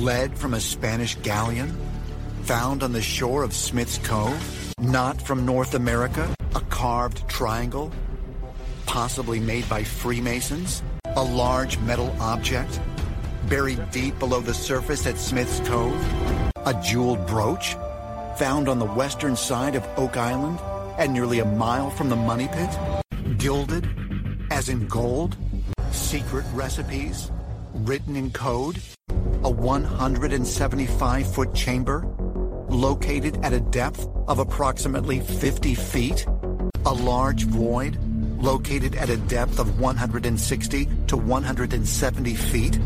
Lead from a Spanish galleon found on the shore of Smith's Cove, not from North America, a carved triangle, possibly made by Freemasons, a large metal object buried deep below the surface at Smith's Cove, a jeweled brooch found on the western side of Oak Island and nearly a mile from the money pit, gilded as in gold, secret recipes written in code, a 175-foot chamber located at a depth of approximately 50 feet, a large void located at a depth of 160 to 170 feet,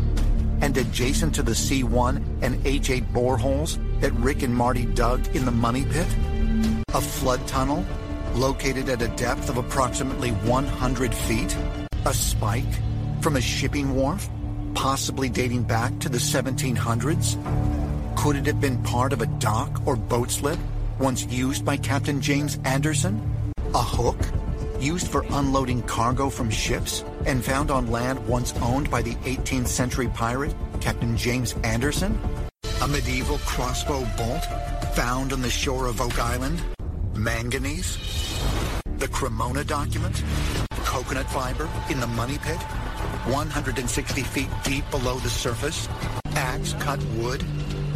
and adjacent to the C1 and H8 boreholes that Rick and Marty dug in the money pit, a flood tunnel located at a depth of approximately 100 feet, a spike from a shipping wharf, possibly dating back to the 1700s? Could it have been part of a dock or boat slip once used by Captain James Anderson? A hook used for unloading cargo from ships and found on land once owned by the 18th century pirate Captain James Anderson? A medieval crossbow bolt found on the shore of Oak Island? Manganese? The Cremona document? Coconut fiber in the money pit? 160 feet deep below the surface? Axe cut wood?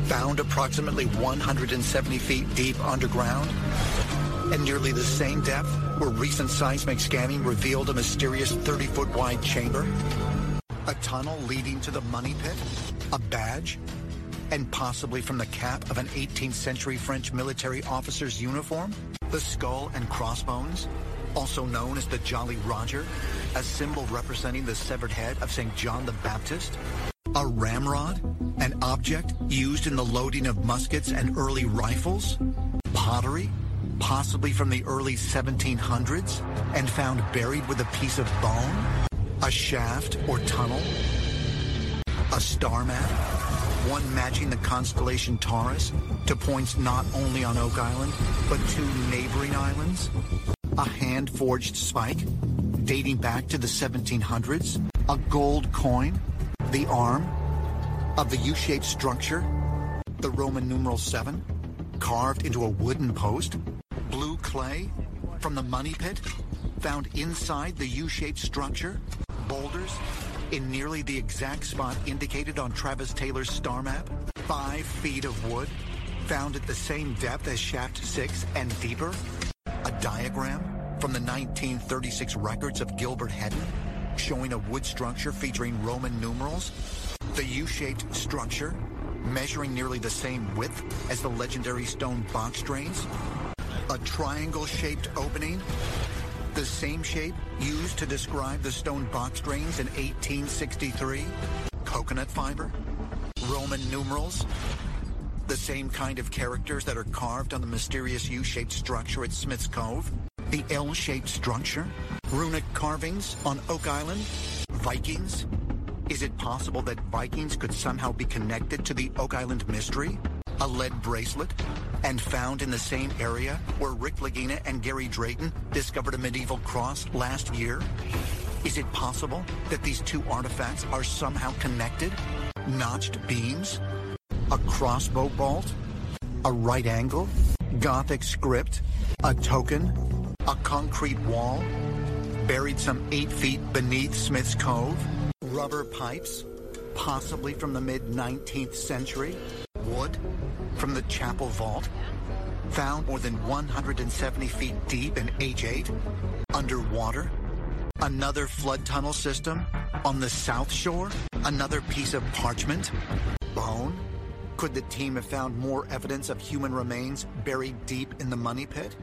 Found approximately 170 feet deep underground? And nearly the same depth where recent seismic scanning revealed a mysterious 30-foot wide chamber? A tunnel leading to the money pit? A badge? And possibly from the cap of an 18th century French military officer's uniform? The skull and crossbones? Also known as the Jolly Roger? A symbol representing the severed head of St. John the Baptist? A ramrod? An object used in the loading of muskets and early rifles? Pottery? Possibly from the early 1700s and found buried with a piece of bone? A shaft or tunnel? A star map? One matching the constellation Taurus to points not only on Oak Island, but two neighboring islands? A hand-forged spike dating back to the 1700s? A gold coin? The arm of the U-shaped structure? The Roman numeral 7? Carved into a wooden post? Blue clay from the money pit? Found inside the U-shaped structure? Boulders in nearly the exact spot indicated on Travis Taylor's star map? Five feet of wood found at the same depth as shaft 6 and deeper? Diagram from the 1936 records of Gilbert Hedden showing a wood structure featuring Roman numerals? The U-shaped structure measuring nearly the same width as the legendary stone box drains? A triangle-shaped opening? The same shape used to describe the stone box drains in 1863? Coconut fiber? Roman numerals? The same kind of characters that are carved on the mysterious U-shaped structure at Smith's Cove? The L-shaped structure? Runic carvings on Oak Island? Vikings? Is it possible that Vikings could somehow be connected to the Oak Island mystery? A lead bracelet? And found in the same area where Rick Lagina and Gary Drayton discovered a medieval cross last year? Is it possible that these two artifacts are somehow connected? Notched beams? A crossbow bolt? A right angle? Gothic script? A token? A concrete wall? Buried some eight feet beneath Smith's Cove? Rubber pipes? Possibly from the mid-19th century? Wood? From the chapel vault? Found more than 170 feet deep in H8? Underwater? Another flood tunnel system? On the south shore? Another piece of parchment? Bone? Could the team have found more evidence of human remains buried deep in the money pit?